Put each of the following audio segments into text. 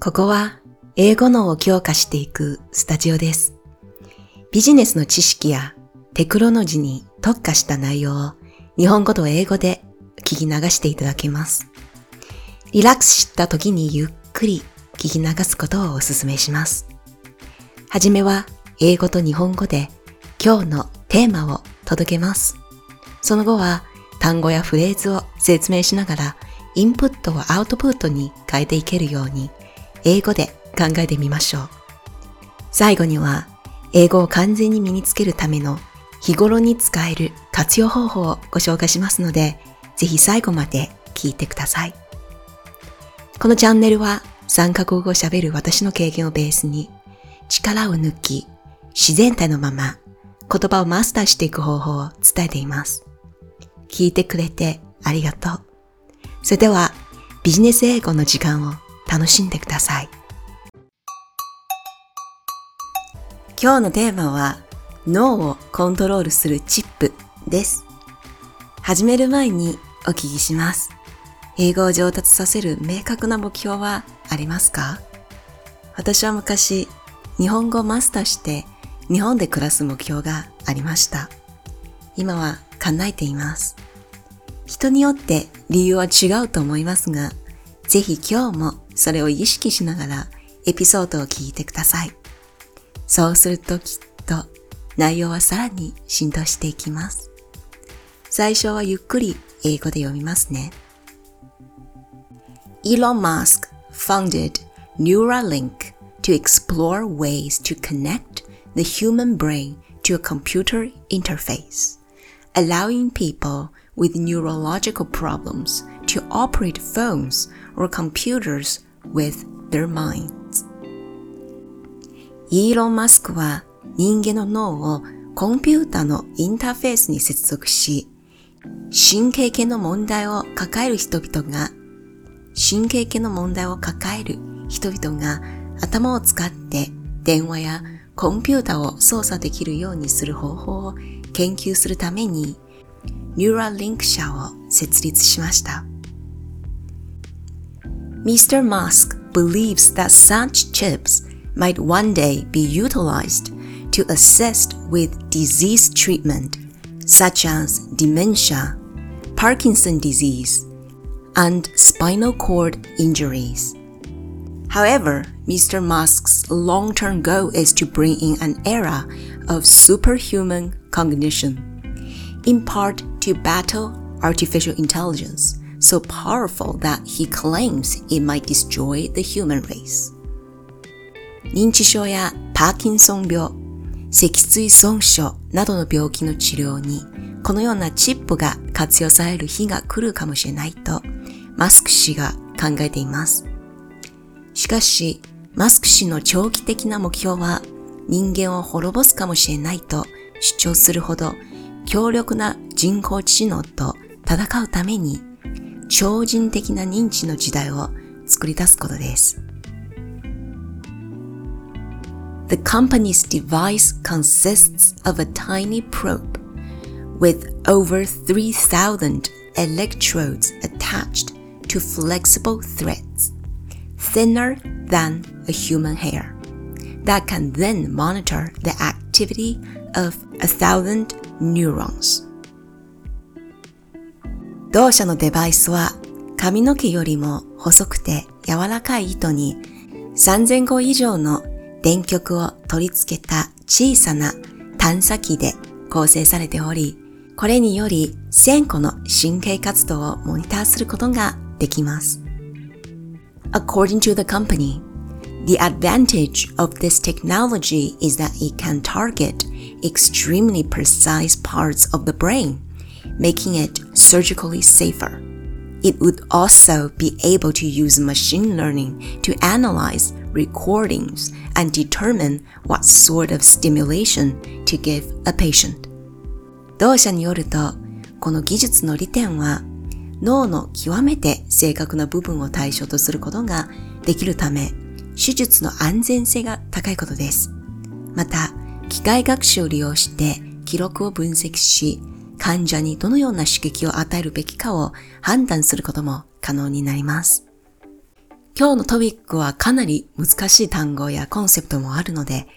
ここは英語脳を強化していくスタジオです。ビジネスの知識やテクノロジーに特化した内容を日本語と英語で聞き流していただけます。リラックスした時にゆっくり聞き流すことをお勧めします。はじめは英語と日本語で今日のテーマを届けます。その後は単語やフレーズを説明しながらインプットをアウトプットに変えていけるように英語で考えてみましょう。最後には英語を完全に身につけるための日頃に使える活用方法をご紹介しますので、ぜひ最後まで聞いてください。このチャンネルは3カ国語を喋る私の経験をベースに力を抜き自然体のまま言葉をマスターしていく方法を伝えています。聞いてくれてありがとう。それではビジネス英語の時間を楽しんでください。今日のテーマは脳をコントロールするチップです。始める前にお聞きします。英語を上達させる明確な目標はありますか？私は昔日本語をマスターして日本で暮らす目標がありました。今は叶えています。人によって理由は違うと思いますが、ぜひ今日もそれを意識しながらエピソードを聞いてください。そうするときっと内容はさらに浸透していきます。最初はゆっくり英語で読みますね。Elon Musk founded Neuralink to explore ways to connect the human brain to a computer interface, allowing people with neurological problems to operate phones or computers with their minds. イーロン・マスクは人間の脳をコンピュータのインターフェースに接続し、神経系の問題を抱える人々が、神経系の問題を抱える人々が頭を使って電話やコンピュータを操作できるようにする方法を研究するために、ニューラリンク社を設立しました。Mr. Musk believes that such chips might one day be utilized to assist with disease treatment, such as dementia, Parkinson disease, and spinal cord injuries. However, Mr. Musk's long term goal is to bring in an era of superhuman cognition, In part to battle artificial intelligence, so powerful that he claims it might destroy the human race. 認知症やパーキンソン病、脊椎損傷などの病気の治療にこのようなチップが活用される日が来るかもしれないとマスク氏が考えています。しかし、マスク氏の長期的な目標は人間を滅ぼすかもしれないと主張するほど強力な人工知能と戦うために超人的な認知の時代を作り出すことです。The company's device consists of a tiny probe with over 3,000 electrodes attached to flexible threads. thinner than a human hair that can then monitor the activity of a thousand neurons. 同社のデバイスは髪の毛よりも細くて柔らかい糸に3000個以上の電極を取り付けた小さな探査機で構成されており、これにより1000個の神経活動をモニターすることができます。According to the company, the advantage of this technology is that it can target extremely precise parts of the brain, making it surgically safer. It would also be able to use machine learning to analyze recordings and determine what sort of stimulation to give a patient. 同社によると、この技術の利点は脳の極めて正確な部分を対象とすることができるため、手術の安全性が高いことです。また、 機械学習を利用して記録を分析し、患者にどのような刺激を与えるべきかを判断することも可能になります。今日のトピックはかなり難しい単語やコンセプトもあるので、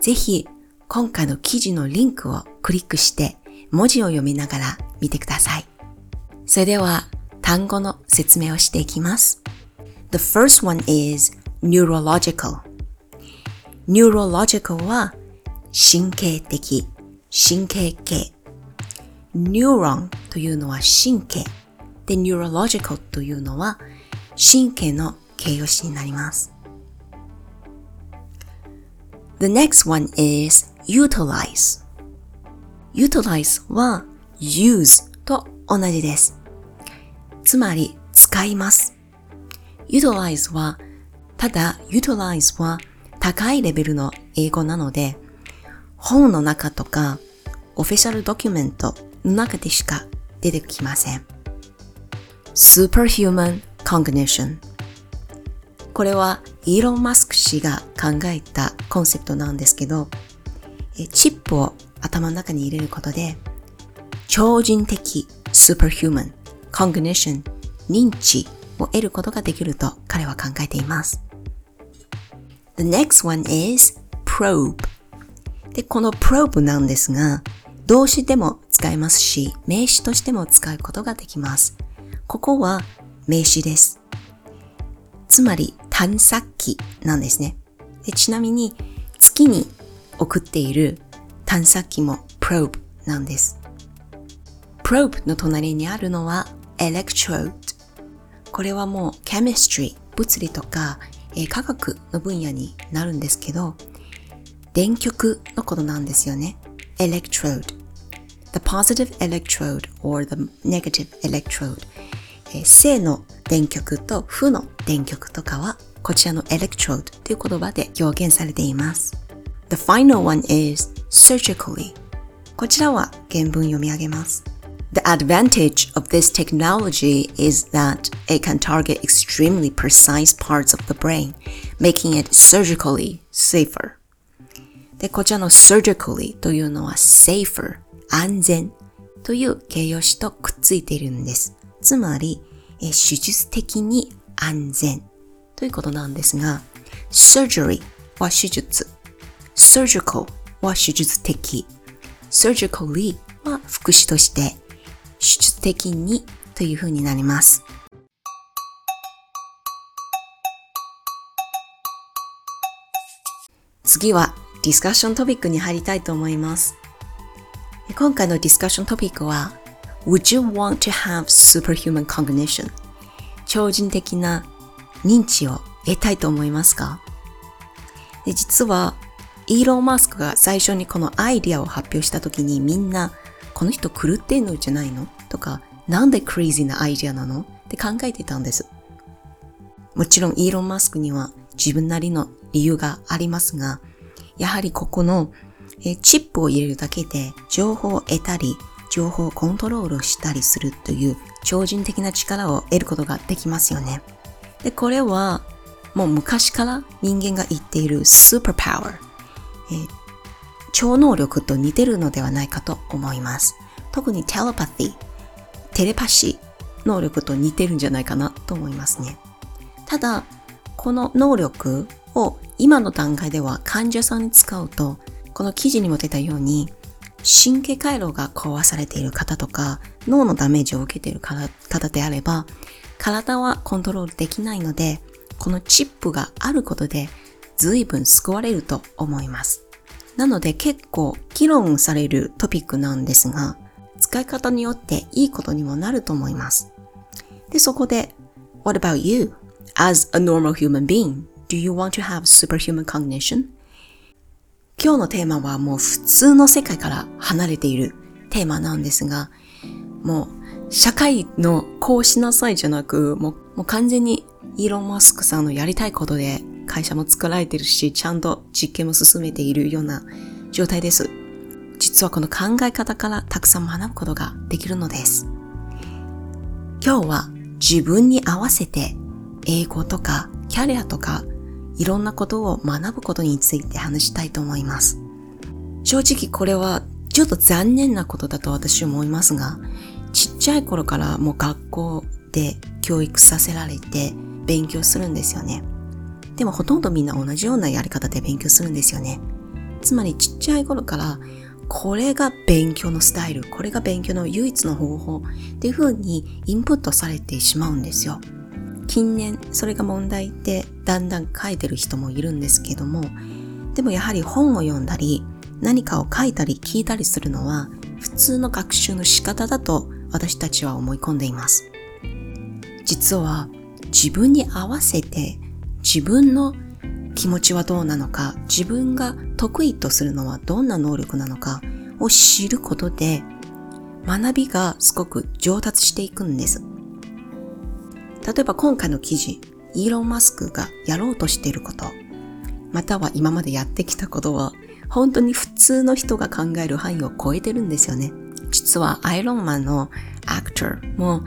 ぜひ今回の記事のリンクをクリックして文字を読みながら見てください。それでは単語の説明をしていきます。The first one is neurological. neurological は神経的、神経系。neuron というのは神経。で、neurological というのは神経の形容詞になります。The next one is utilize. utilize は use と同じです。つまり使います。utilize はただ utilize は高いレベルの英語なので本の中とかオフィシャルドキュメントの中でしか出てきません。Superhuman Cognition これはイーロン・マスク氏が考えたコンセプトなんですけど、チップを頭の中に入れることで、超人的 superhuman cognition 認知を得ることができると彼は考えています。The next one is probe で、この probe なんですが、動詞でも使えますし、名詞としても使うことができます。ここは名詞です。つまり探索機なんですね。でちなみに月に送っている探索機も probe なんです。probe の隣にあるのは electrode。これはもう chemistry、物理とか、えー、科学の分野になるんですけど、電極のことなんですよね。electrode. The positive electrode or the negative electrode. えー、正の電極と負の電極とかはこちらの electrode という言葉で表現されています。The final one is surgically. こちらは原文読み上げます。The advantage of this technology is that it can target extremely precise parts of the brain, making it surgically safer. で、こちらの surgically というのは safer 安全という形容詞とくっついているんです。つまり、え手術的に安全ということなんですが、surgery は手術、surgical は手術的、surgically は副詞として手術的にというふうになります。次はディスカッショントピックに入りたいと思います。今回のディスカッショントピックは Would you want to have superhuman cognition? 超人的な認知を得たいと思いますか？で実は、イーロン・マスクが最初にこのアイディアを発表した時にみんな、この人狂ってんのじゃないの？とか、なんでクレイジーなアイディアなの？って考えてたんです。もちろんイーロン・マスクには自分なりの理由がありますが、やはりここのチップを入れるだけで情報を得たり、情報をコントロールしたりするという超人的な力を得ることができますよね。で、これはもう昔から人間が言っているスーパーパワー、えー、超能力と似てるのではないかと思います。特にテレパティ、テレパシー能力と似てるんじゃないかなと思いますね。ただ、この能力を今の段階では患者さんに使うと、この記事にも出たように神経回路が壊されている方とか、脳のダメージを受けている方であれば、体はコントロールできないので、このチップがあることで随分救われると思います。なので結構議論されるトピックなんですが、使い方によっていいことにもなると思います。で、そこで、What about you? As a normal human being, do you want to have superhuman cognition? 今日のテーマはもう普通の世界から離れているテーマなんですが、もう社会のこうしなさいじゃなく、もうもう完全にイーロン・マスクさんのやりたいことで会社も作られてるし、ちゃんと実験も進めているような状態です。実はこの考え方からたくさん学ぶことができるのです。今日は自分に合わせて英語とかキャリアとかいろんなことを学ぶことについて話したいと思います。正直これはちょっと残念なことだと私思いますが、ちっちゃい頃からもう学校で教育させられて、勉強するんですよね。でもほとんどみんな同じようなやり方で勉強するんですよね。つまりちっちゃい頃からこれが勉強のスタイル、これが勉強の唯一の方法っていう風にインプットされてしまうんですよ。近年それが問題ってだんだん書いてる人もいるんですけども、でもやはり本を読んだり何かを書いたり聞いたりするのは普通の学習の仕方だと私たちは思い込んでいます。実は自分に合わせて自分の気持ちはどうなのか、自分が得意とするのはどんな能力なのかを知ることで学びがすごく上達していくんです。例えば今回の記事、イーロン・マスクがやろうとしていること、または今までやってきたことは本当に普通の人が考える範囲を超えてるんですよね。実はアイロンマンのアクターも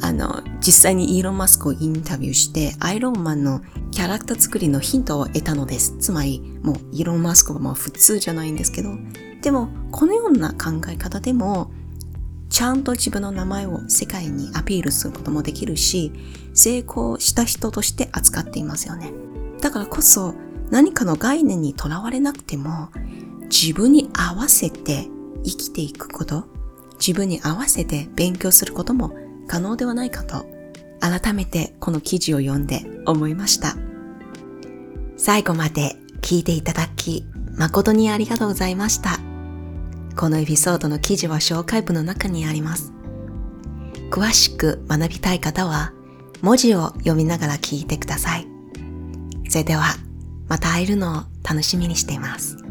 あの、実際にイーロン・マスクをインタビューして、アイロンマンのキャラクター作りのヒントを得たのです。つまり、もうイーロン・マスクはまあ普通じゃないんですけど、でも、このような考え方でも、ちゃんと自分の名前を世界にアピールすることもできるし、成功した人として扱っていますよね。だからこそ、何かの概念にとらわれなくても、自分に合わせて生きていくこと、自分に合わせて勉強することも可能ではないかと改めてこの記事を読んで思いました。最後まで聞いていただき誠にありがとうございました。このエピソードの記事は紹介文の中にあります。詳しく学びたい方は文字を読みながら聞いてください。それではまた会えるのを楽しみにしています。